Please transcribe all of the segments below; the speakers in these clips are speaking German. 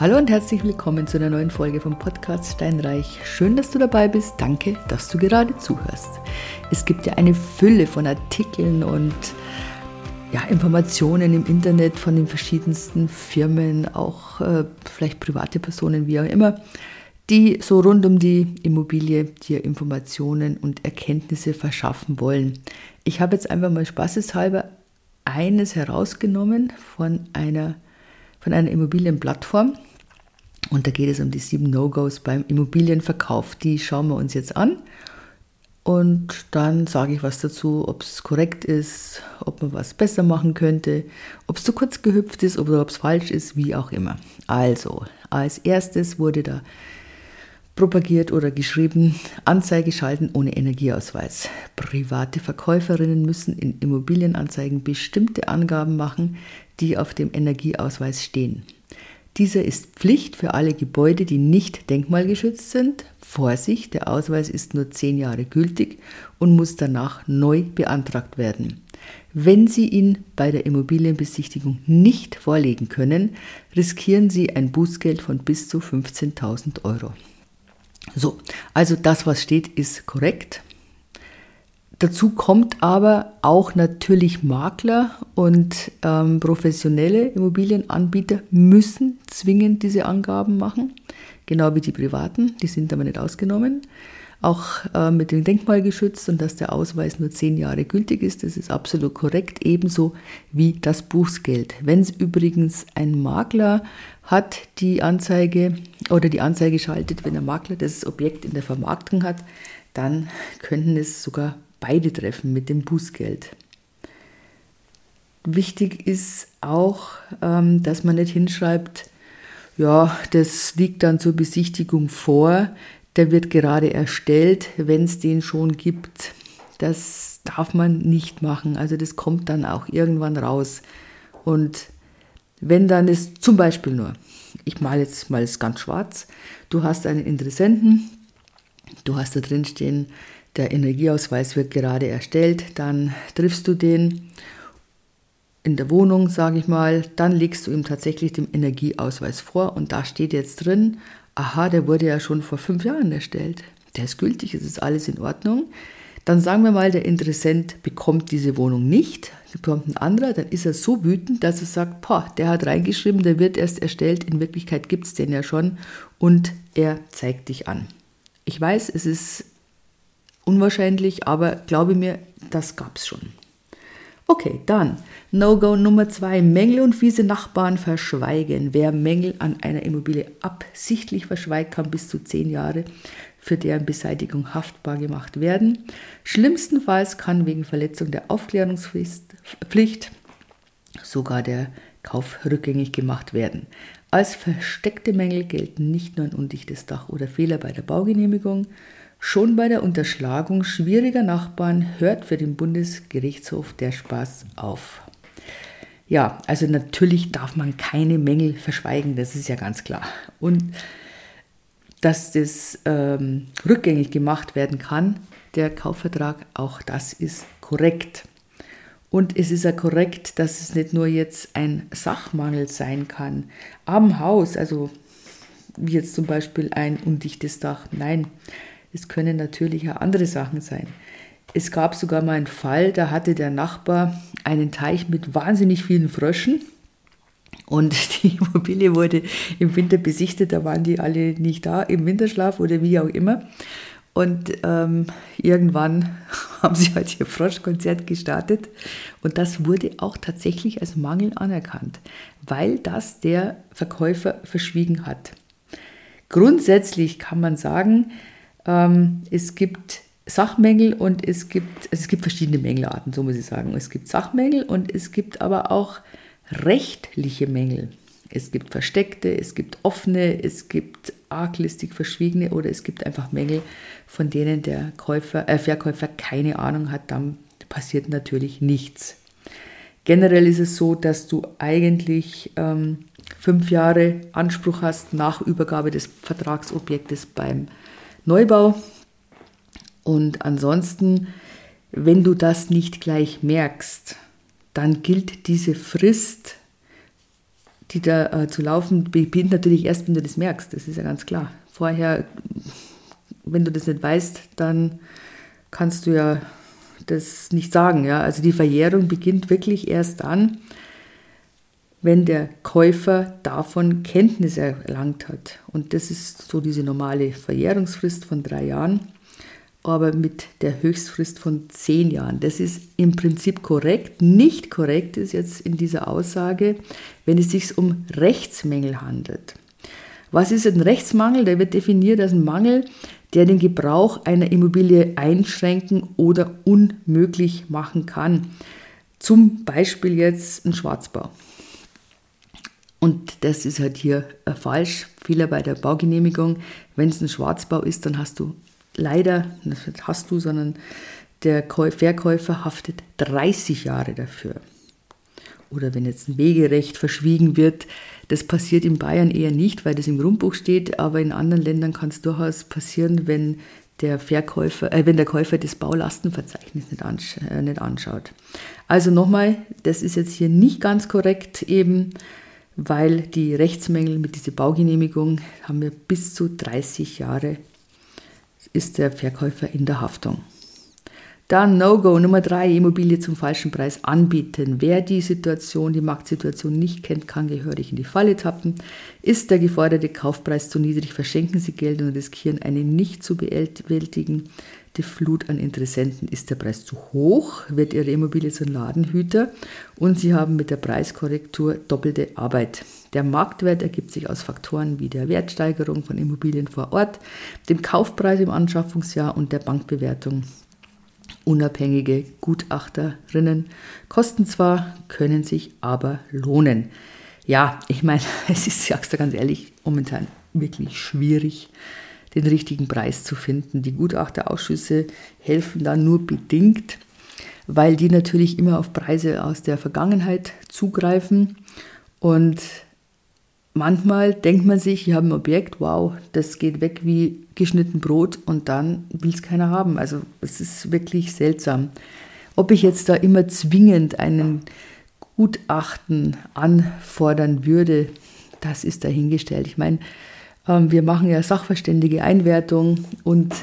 Hallo und herzlich willkommen zu einer neuen Folge vom Podcast Steinreich. Schön, dass du dabei bist. Danke, dass du gerade zuhörst. Es gibt ja eine Fülle von Artikeln und ja, Informationen im Internet von den verschiedensten Firmen, auch äh, vielleicht private Personen, wie auch immer, die so rund um die Immobilie dir Informationen und Erkenntnisse verschaffen wollen. Ich habe jetzt einfach mal spaßeshalber eines herausgenommen von einer, von einer Immobilienplattform und da geht es um die sieben No-Gos beim Immobilienverkauf. Die schauen wir uns jetzt an. Und dann sage ich was dazu, ob es korrekt ist, ob man was besser machen könnte, ob es zu kurz gehüpft ist oder ob es falsch ist, wie auch immer. Also, als erstes wurde da propagiert oder geschrieben, Anzeige schalten ohne Energieausweis. Private Verkäuferinnen müssen in Immobilienanzeigen bestimmte Angaben machen, die auf dem Energieausweis stehen. Dieser ist Pflicht für alle Gebäude, die nicht denkmalgeschützt sind. Vorsicht, der Ausweis ist nur zehn Jahre gültig und muss danach neu beantragt werden. Wenn Sie ihn bei der Immobilienbesichtigung nicht vorlegen können, riskieren Sie ein Bußgeld von bis zu 15.000 Euro. So, also das, was steht, ist korrekt. Dazu kommt aber auch natürlich Makler und ähm, professionelle Immobilienanbieter müssen zwingend diese Angaben machen, genau wie die privaten, die sind aber nicht ausgenommen. Auch äh, mit dem Denkmal geschützt und dass der Ausweis nur zehn Jahre gültig ist, das ist absolut korrekt, ebenso wie das Buchsgeld. Wenn es übrigens ein Makler hat, die Anzeige oder die Anzeige schaltet, wenn der Makler das Objekt in der Vermarktung hat, dann könnten es sogar beide treffen mit dem Bußgeld. Wichtig ist auch, ähm, dass man nicht hinschreibt, ja, das liegt dann zur Besichtigung vor, der wird gerade erstellt, wenn es den schon gibt. Das darf man nicht machen. Also das kommt dann auch irgendwann raus. Und wenn dann ist zum Beispiel nur, ich male jetzt mal es ganz schwarz, du hast einen Interessenten, du hast da drin stehen, der Energieausweis wird gerade erstellt, dann triffst du den in der Wohnung, sage ich mal, dann legst du ihm tatsächlich den Energieausweis vor und da steht jetzt drin, aha, der wurde ja schon vor fünf Jahren erstellt, der ist gültig, es ist alles in Ordnung. Dann sagen wir mal, der Interessent bekommt diese Wohnung nicht, bekommt ein anderer, dann ist er so wütend, dass er sagt, boah, der hat reingeschrieben, der wird erst erstellt, in Wirklichkeit gibt es den ja schon und er zeigt dich an. Ich weiß, es ist unwahrscheinlich, aber glaube mir, das gab es schon. Okay, dann No-Go Nummer zwei: Mängel und fiese Nachbarn verschweigen. Wer Mängel an einer Immobilie absichtlich verschweigt, kann bis zu zehn Jahre für deren Beseitigung haftbar gemacht werden. Schlimmstenfalls kann wegen Verletzung der Aufklärungspflicht sogar der Kauf rückgängig gemacht werden. Als versteckte Mängel gelten nicht nur ein undichtes Dach oder Fehler bei der Baugenehmigung, Schon bei der Unterschlagung schwieriger Nachbarn hört für den Bundesgerichtshof der Spaß auf. Ja, also natürlich darf man keine Mängel verschweigen, das ist ja ganz klar. Und dass das ähm, rückgängig gemacht werden kann, der Kaufvertrag, auch das ist korrekt. Und es ist ja korrekt, dass es nicht nur jetzt ein Sachmangel sein kann am Haus, also wie jetzt zum Beispiel ein undichtes Dach. Nein, es können natürlich auch andere Sachen sein. Es gab sogar mal einen Fall, da hatte der Nachbar einen Teich mit wahnsinnig vielen Fröschen. Und die Immobilie wurde im Winter besichtet, da waren die alle nicht da, im Winterschlaf oder wie auch immer. Und ähm, irgendwann haben sie halt ihr Froschkonzert gestartet. Und das wurde auch tatsächlich als Mangel anerkannt, weil das der Verkäufer verschwiegen hat. Grundsätzlich kann man sagen, ähm, es gibt Sachmängel und es gibt, also es gibt verschiedene Mängelarten, so muss ich sagen. Es gibt Sachmängel und es gibt aber auch rechtliche Mängel. Es gibt versteckte, es gibt offene, es gibt arglistig verschwiegene oder es gibt einfach Mängel, von denen der Käufer, äh, Verkäufer keine Ahnung hat. Dann passiert natürlich nichts. Generell ist es so, dass du eigentlich ähm, fünf Jahre Anspruch hast nach Übergabe des Vertragsobjektes beim Neubau. Und ansonsten, wenn du das nicht gleich merkst, dann gilt diese Frist die da äh, zu laufen, beginnt natürlich erst, wenn du das merkst. Das ist ja ganz klar. Vorher, wenn du das nicht weißt, dann kannst du ja das nicht sagen. Ja? Also die Verjährung beginnt wirklich erst dann, wenn der Käufer davon Kenntnis erlangt hat. Und das ist so diese normale Verjährungsfrist von drei Jahren, aber mit der Höchstfrist von zehn Jahren. Das ist im Prinzip korrekt. Nicht korrekt ist jetzt in dieser Aussage, wenn es sich um Rechtsmängel handelt. Was ist ein Rechtsmangel? Der wird definiert als ein Mangel, der den Gebrauch einer Immobilie einschränken oder unmöglich machen kann. Zum Beispiel jetzt ein Schwarzbau. Und das ist halt hier äh, falsch. Fehler bei der Baugenehmigung. Wenn es ein Schwarzbau ist, dann hast du leider, das hast du, sondern der Verkäufer haftet 30 Jahre dafür. Oder wenn jetzt ein Wegerecht verschwiegen wird, das passiert in Bayern eher nicht, weil das im Grundbuch steht, aber in anderen Ländern kann es durchaus passieren, wenn der Verkäufer, äh, wenn der Käufer das Baulastenverzeichnis nicht, ansch äh, nicht anschaut. Also nochmal, das ist jetzt hier nicht ganz korrekt eben weil die Rechtsmängel mit dieser Baugenehmigung haben wir bis zu 30 Jahre ist der Verkäufer in der Haftung. Dann No-Go Nummer drei, Immobilie zum falschen Preis anbieten. Wer die Situation, die Marktsituation nicht kennt, kann gehörig in die Falle tappen. Ist der geforderte Kaufpreis zu niedrig, verschenken Sie Geld und riskieren eine nicht zu bewältigen die Flut an Interessenten. Ist der Preis zu hoch, wird Ihre Immobilie zum Ladenhüter und Sie haben mit der Preiskorrektur doppelte Arbeit. Der Marktwert ergibt sich aus Faktoren wie der Wertsteigerung von Immobilien vor Ort, dem Kaufpreis im Anschaffungsjahr und der Bankbewertung. Unabhängige Gutachterinnen kosten zwar, können sich aber lohnen. Ja, ich meine, es ist, sag's dir ganz ehrlich, momentan wirklich schwierig den richtigen Preis zu finden. Die Gutachterausschüsse helfen da nur bedingt, weil die natürlich immer auf Preise aus der Vergangenheit zugreifen. Und manchmal denkt man sich, ich habe ein Objekt, wow, das geht weg wie geschnitten Brot und dann will es keiner haben. Also es ist wirklich seltsam. Ob ich jetzt da immer zwingend einen Gutachten anfordern würde, das ist dahingestellt. Ich meine, wir machen ja sachverständige Einwertung und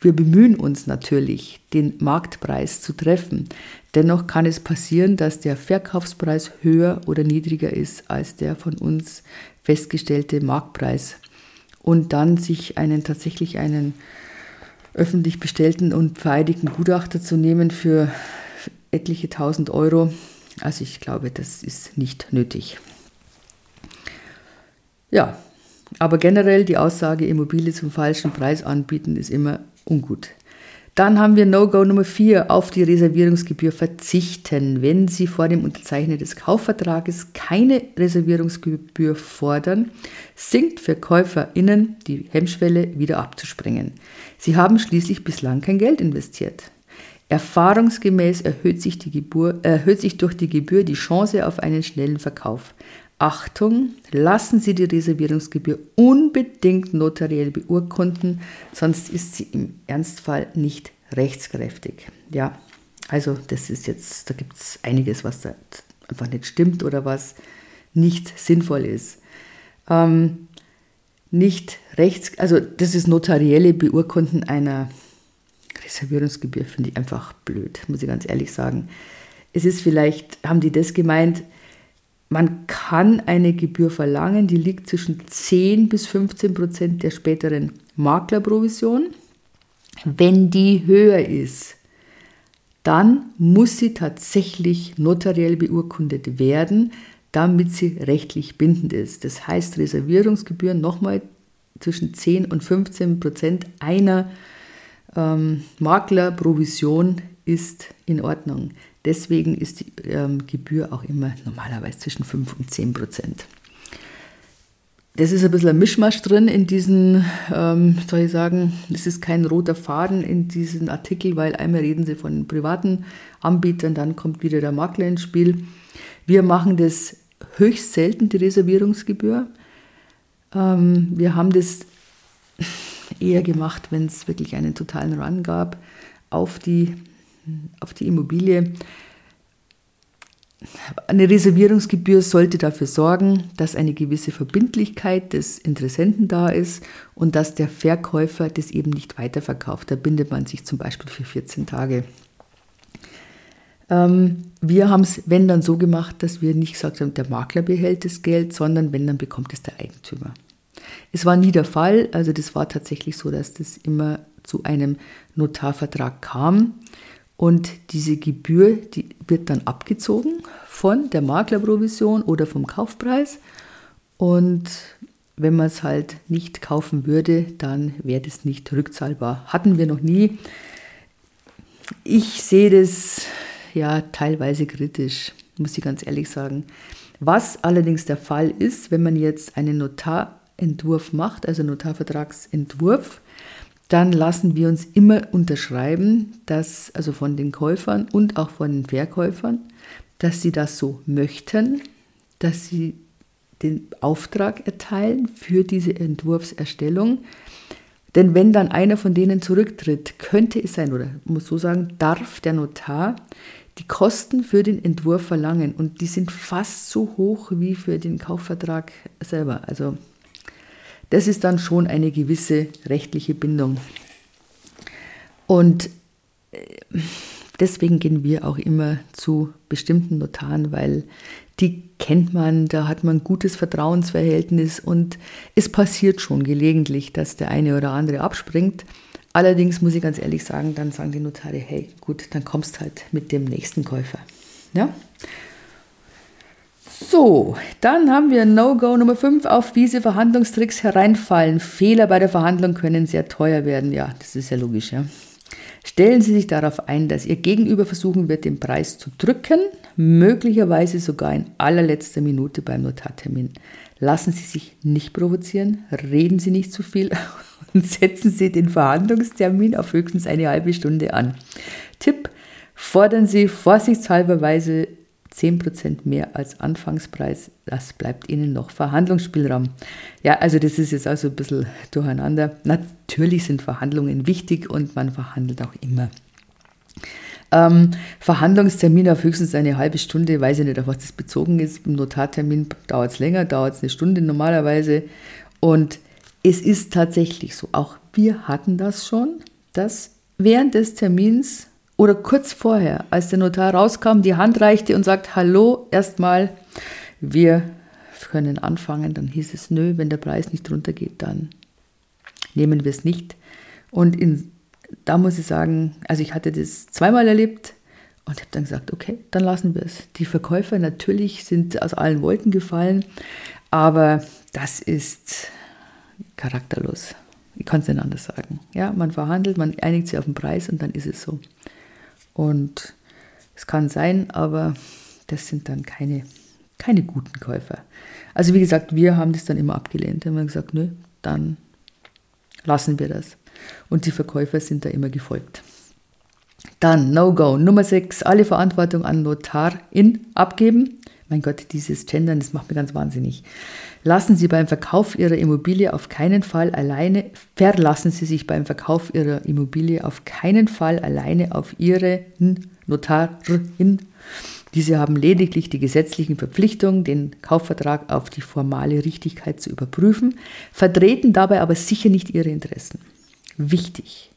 wir bemühen uns natürlich, den Marktpreis zu treffen. Dennoch kann es passieren, dass der Verkaufspreis höher oder niedriger ist als der von uns festgestellte Marktpreis und dann sich einen tatsächlich einen öffentlich bestellten und vereidigten Gutachter zu nehmen für etliche tausend Euro. Also ich glaube, das ist nicht nötig. Ja, aber generell die Aussage, Immobilie zum falschen Preis anbieten, ist immer ungut. Dann haben wir No-Go Nummer 4, auf die Reservierungsgebühr verzichten. Wenn Sie vor dem Unterzeichnen des Kaufvertrages keine Reservierungsgebühr fordern, sinkt für KäuferInnen die Hemmschwelle, wieder abzuspringen. Sie haben schließlich bislang kein Geld investiert. Erfahrungsgemäß erhöht sich, Gebühr, erhöht sich durch die Gebühr die Chance auf einen schnellen Verkauf. Achtung, lassen Sie die Reservierungsgebühr unbedingt notariell beurkunden, sonst ist sie im Ernstfall nicht rechtskräftig. Ja, also das ist jetzt, da gibt es einiges, was da einfach nicht stimmt oder was nicht sinnvoll ist. Ähm, nicht rechts, also das ist notarielle Beurkunden einer Reservierungsgebühr, finde ich einfach blöd, muss ich ganz ehrlich sagen. Es ist vielleicht, haben die das gemeint, man kann eine Gebühr verlangen, die liegt zwischen 10 bis 15 Prozent der späteren Maklerprovision. Wenn die höher ist, dann muss sie tatsächlich notariell beurkundet werden, damit sie rechtlich bindend ist. Das heißt, Reservierungsgebühren nochmal zwischen 10 und 15 Prozent einer ähm, Maklerprovision ist in Ordnung. Deswegen ist die ähm, Gebühr auch immer normalerweise zwischen 5 und 10 Prozent. Das ist ein bisschen ein Mischmasch drin in diesen, ähm, soll ich sagen, es ist kein roter Faden in diesen Artikel, weil einmal reden sie von privaten Anbietern, dann kommt wieder der Makler ins Spiel. Wir machen das höchst selten, die Reservierungsgebühr. Ähm, wir haben das eher gemacht, wenn es wirklich einen totalen Run gab auf die auf die Immobilie. eine Reservierungsgebühr sollte dafür sorgen, dass eine gewisse Verbindlichkeit des Interessenten da ist und dass der Verkäufer das eben nicht weiterverkauft. Da bindet man sich zum Beispiel für 14 Tage. Ähm, wir haben es, wenn dann so gemacht, dass wir nicht gesagt haben, der Makler behält das Geld, sondern wenn dann bekommt es der Eigentümer. Es war nie der Fall, also das war tatsächlich so, dass das immer zu einem Notarvertrag kam und diese Gebühr, die wird dann abgezogen von der Maklerprovision oder vom Kaufpreis und wenn man es halt nicht kaufen würde, dann wäre das nicht rückzahlbar. Hatten wir noch nie. Ich sehe das ja teilweise kritisch, muss ich ganz ehrlich sagen. Was allerdings der Fall ist, wenn man jetzt einen Notarentwurf macht, also Notarvertragsentwurf, dann lassen wir uns immer unterschreiben, dass also von den Käufern und auch von den Verkäufern, dass sie das so möchten, dass sie den Auftrag erteilen für diese Entwurfserstellung. Denn wenn dann einer von denen zurücktritt, könnte es sein, oder muss so sagen, darf der Notar die Kosten für den Entwurf verlangen und die sind fast so hoch wie für den Kaufvertrag selber. Also das ist dann schon eine gewisse rechtliche Bindung. Und äh, deswegen gehen wir auch immer zu bestimmten Notaren, weil die kennt man, da hat man ein gutes Vertrauensverhältnis und es passiert schon gelegentlich, dass der eine oder andere abspringt. Allerdings muss ich ganz ehrlich sagen, dann sagen die Notare, hey, gut, dann kommst halt mit dem nächsten Käufer. Ja? So, dann haben wir No-Go Nummer 5. Auf diese Verhandlungstricks hereinfallen. Fehler bei der Verhandlung können sehr teuer werden. Ja, das ist ja logisch. Ja. Stellen Sie sich darauf ein, dass Ihr Gegenüber versuchen wird, den Preis zu drücken, möglicherweise sogar in allerletzter Minute beim Notartermin. Lassen Sie sich nicht provozieren, reden Sie nicht zu viel und setzen Sie den Verhandlungstermin auf höchstens eine halbe Stunde an. Tipp, fordern Sie vorsichtshalberweise 10% mehr als Anfangspreis, das bleibt Ihnen noch Verhandlungsspielraum. Ja, also das ist jetzt also ein bisschen durcheinander. Natürlich sind Verhandlungen wichtig und man verhandelt auch immer. Ähm, Verhandlungstermin auf höchstens eine halbe Stunde, weiß ich nicht, auf was das bezogen ist. Im Notartermin dauert es länger, dauert es eine Stunde normalerweise. Und es ist tatsächlich so, auch wir hatten das schon, dass während des Termins oder kurz vorher, als der Notar rauskam, die Hand reichte und sagt, hallo, erstmal, wir können anfangen, dann hieß es, nö, wenn der Preis nicht runtergeht, dann nehmen wir es nicht. Und in, da muss ich sagen, also ich hatte das zweimal erlebt und habe dann gesagt, okay, dann lassen wir es. Die Verkäufer natürlich sind aus allen Wolken gefallen, aber das ist charakterlos. Ich kann es nicht anders sagen. Ja, man verhandelt, man einigt sich auf den Preis und dann ist es so. Und es kann sein, aber das sind dann keine, keine guten Käufer. Also wie gesagt, wir haben das dann immer abgelehnt. Wir haben gesagt, nö, dann lassen wir das. Und die Verkäufer sind da immer gefolgt. Dann No-Go. Nummer 6. Alle Verantwortung an Notarin abgeben. Mein Gott, dieses Gendern, das macht mir ganz wahnsinnig. Lassen Sie beim Verkauf Ihrer Immobilie auf keinen Fall alleine, verlassen Sie sich beim Verkauf Ihrer Immobilie auf keinen Fall alleine auf Ihre Notarin. Diese haben lediglich die gesetzlichen Verpflichtungen, den Kaufvertrag auf die formale Richtigkeit zu überprüfen, vertreten dabei aber sicher nicht ihre Interessen. Wichtig.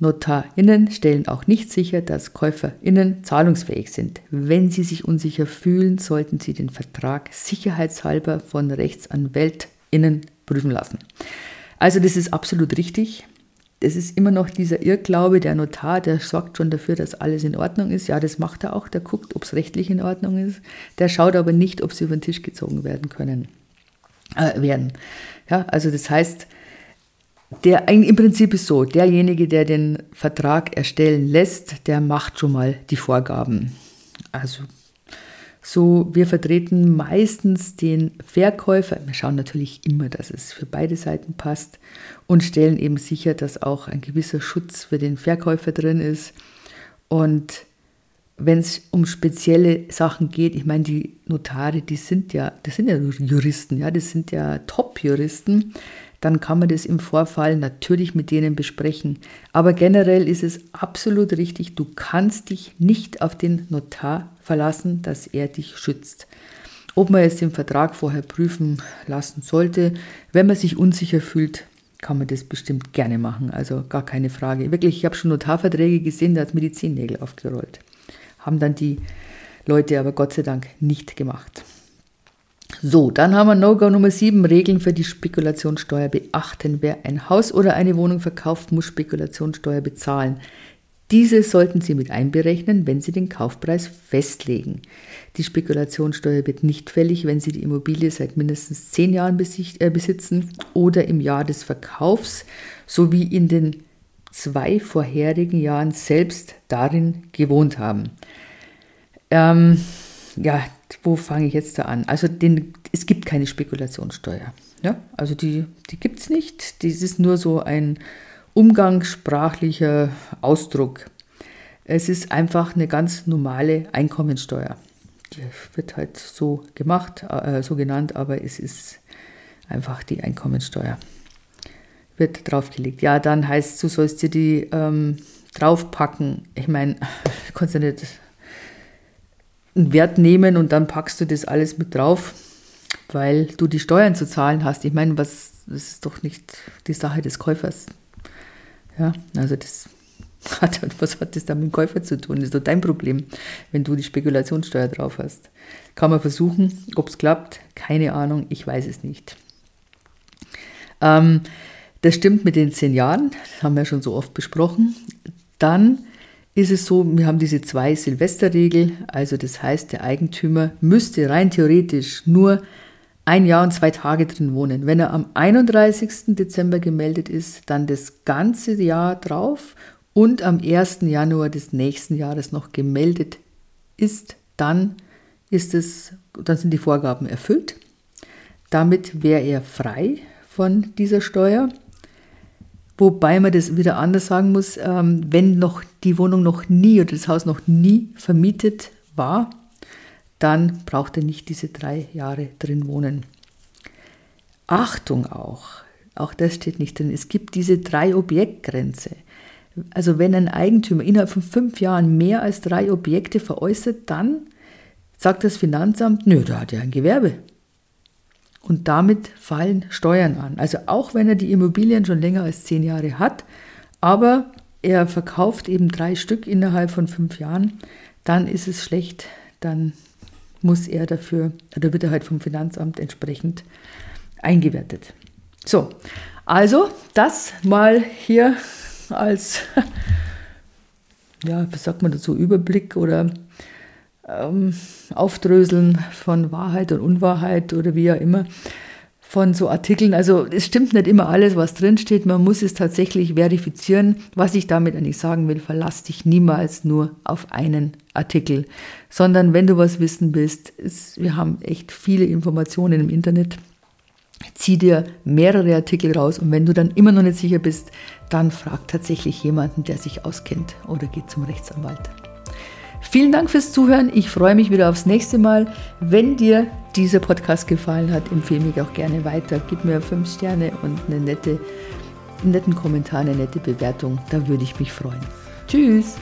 NotarInnen stellen auch nicht sicher, dass KäuferInnen zahlungsfähig sind. Wenn sie sich unsicher fühlen, sollten sie den Vertrag sicherheitshalber von RechtsanwältInnen prüfen lassen. Also das ist absolut richtig. Das ist immer noch dieser Irrglaube, der Notar, der sorgt schon dafür, dass alles in Ordnung ist. Ja, das macht er auch, der guckt, ob es rechtlich in Ordnung ist. Der schaut aber nicht, ob sie über den Tisch gezogen werden können. Äh, werden. Ja, also das heißt, der, Im Prinzip ist so, derjenige, der den Vertrag erstellen lässt, der macht schon mal die Vorgaben. Also so, wir vertreten meistens den Verkäufer. Wir schauen natürlich immer, dass es für beide Seiten passt und stellen eben sicher, dass auch ein gewisser Schutz für den Verkäufer drin ist. Und wenn es um spezielle Sachen geht, ich meine, die Notare, die sind ja, das sind ja Juristen, ja, das sind ja Top-Juristen dann kann man das im Vorfall natürlich mit denen besprechen. Aber generell ist es absolut richtig, du kannst dich nicht auf den Notar verlassen, dass er dich schützt. Ob man jetzt den Vertrag vorher prüfen lassen sollte, wenn man sich unsicher fühlt, kann man das bestimmt gerne machen. Also gar keine Frage. Wirklich, ich habe schon Notarverträge gesehen, da hat mir die aufgerollt. Haben dann die Leute aber Gott sei Dank nicht gemacht. So, dann haben wir No-Go Nummer 7, Regeln für die Spekulationssteuer beachten. Wer ein Haus oder eine Wohnung verkauft, muss Spekulationssteuer bezahlen. Diese sollten Sie mit einberechnen, wenn Sie den Kaufpreis festlegen. Die Spekulationssteuer wird nicht fällig, wenn Sie die Immobilie seit mindestens zehn Jahren äh, besitzen oder im Jahr des Verkaufs sowie in den zwei vorherigen Jahren selbst darin gewohnt haben. Ähm, ja, wo fange ich jetzt da an? Also den, es gibt keine Spekulationssteuer. Ja? Also die, die gibt es nicht. Das ist nur so ein umgangssprachlicher Ausdruck. Es ist einfach eine ganz normale Einkommensteuer. Die wird halt so gemacht, äh, so genannt, aber es ist einfach die Einkommensteuer. Wird draufgelegt. Ja, dann heißt es, du sollst dir die ähm, draufpacken. Ich meine, du kannst ja nicht einen Wert nehmen und dann packst du das alles mit drauf, weil du die Steuern zu zahlen hast. Ich meine, was, das ist doch nicht die Sache des Käufers. Ja, also das hat, was hat das dann mit dem Käufer zu tun? Das ist doch dein Problem, wenn du die Spekulationssteuer drauf hast. Kann man versuchen, ob es klappt, keine Ahnung, ich weiß es nicht. Ähm, das stimmt mit den zehn Jahren, das haben wir schon so oft besprochen. Dann ist es so, wir haben diese zwei Silvesterregel, also das heißt, der Eigentümer müsste rein theoretisch nur ein Jahr und zwei Tage drin wohnen. Wenn er am 31. Dezember gemeldet ist, dann das ganze Jahr drauf und am 1. Januar des nächsten Jahres noch gemeldet ist, dann ist es, dann sind die Vorgaben erfüllt. Damit wäre er frei von dieser Steuer. Wobei man das wieder anders sagen muss, ähm, wenn noch die Wohnung noch nie oder das Haus noch nie vermietet war, dann braucht er nicht diese drei Jahre drin wohnen. Achtung auch, auch das steht nicht drin, es gibt diese drei Objektgrenze. Also wenn ein Eigentümer innerhalb von fünf Jahren mehr als drei Objekte veräußert, dann sagt das Finanzamt, nö, da hat er ein Gewerbe. Und damit fallen Steuern an. Also auch wenn er die Immobilien schon länger als zehn Jahre hat, aber er verkauft eben drei Stück innerhalb von fünf Jahren, dann ist es schlecht, dann muss er dafür, oder wird er halt vom Finanzamt entsprechend eingewertet. So, also das mal hier als, ja, was sagt man dazu, Überblick oder ähm, Aufdröseln von Wahrheit und Unwahrheit oder wie auch immer von so Artikeln. Also es stimmt nicht immer alles, was drinsteht. Man muss es tatsächlich verifizieren. Was ich damit eigentlich sagen will, verlass dich niemals nur auf einen Artikel, sondern wenn du was wissen willst, ist, wir haben echt viele Informationen im Internet. Zieh dir mehrere Artikel raus und wenn du dann immer noch nicht sicher bist, dann frag tatsächlich jemanden, der sich auskennt oder geh zum Rechtsanwalt. Vielen Dank fürs Zuhören. Ich freue mich wieder aufs nächste Mal. Wenn dir dieser Podcast gefallen hat, empfehle mich auch gerne weiter. Gib mir fünf Sterne und eine nette, einen netten Kommentar, eine nette Bewertung. Da würde ich mich freuen. Tschüss.